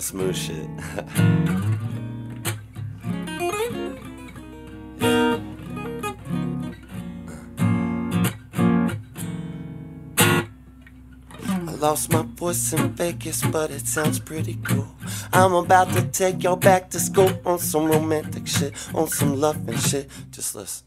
smooth shit. I lost my voice in Vegas, but it sounds pretty cool. I'm about to take y'all back to school on some romantic shit, on some love and shit. Just listen.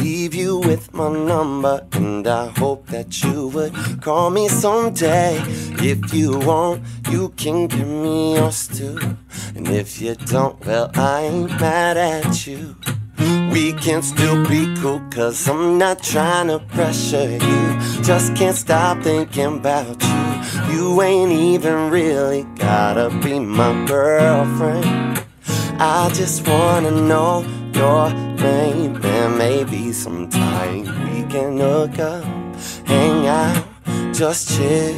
leave you with my number. And I hope that you would call me someday. If you want, you can give me yours too. And if you don't, well, I ain't mad at you. We can still be cool, cause I'm not trying to pressure you. Just can't stop thinking about you. You ain't even really gotta be my girlfriend. I just wanna know your and maybe sometime we can hook up, hang out, just chill.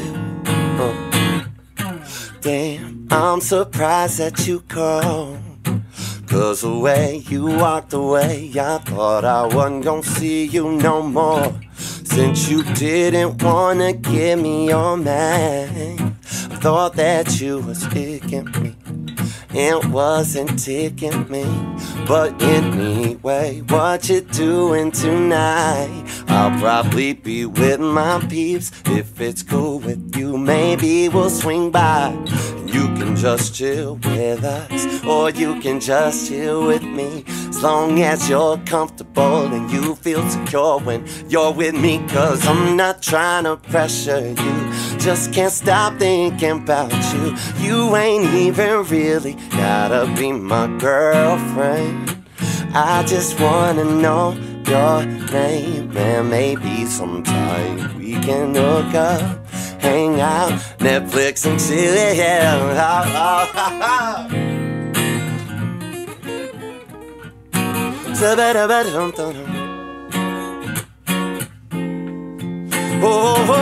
Damn, I'm surprised that you called. Cause the way you walked away, I thought I wasn't gonna see you no more. Since you didn't wanna give me your man, I thought that you was picking me. It wasn't ticking me, but anyway, what you doing tonight? I'll probably be with my peeps. If it's cool with you, maybe we'll swing by. You can just chill with us, or you can just chill with me. As long as you're comfortable and you feel secure when you're with me, cause I'm not trying to pressure you. Just can't stop thinking about you. You ain't even really gotta be my girlfriend. I just wanna know your name, and maybe sometime we can hook up, hang out, Netflix and chill. Yeah, oh, oh, oh, Oh, oh, now,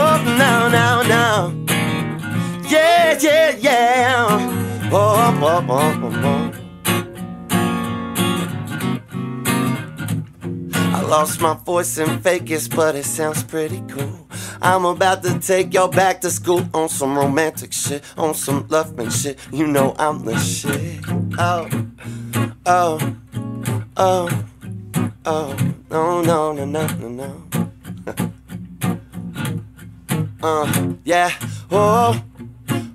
Yeah, yeah, yeah. Oh, oh, oh, oh, oh. I lost my voice in Vegas, but it sounds pretty cool. I'm about to take y'all back to school on some romantic shit, on some loving shit. You know I'm the shit. Oh, oh, oh, oh. No, no, no, no, no, no. Uh, yeah. Oh,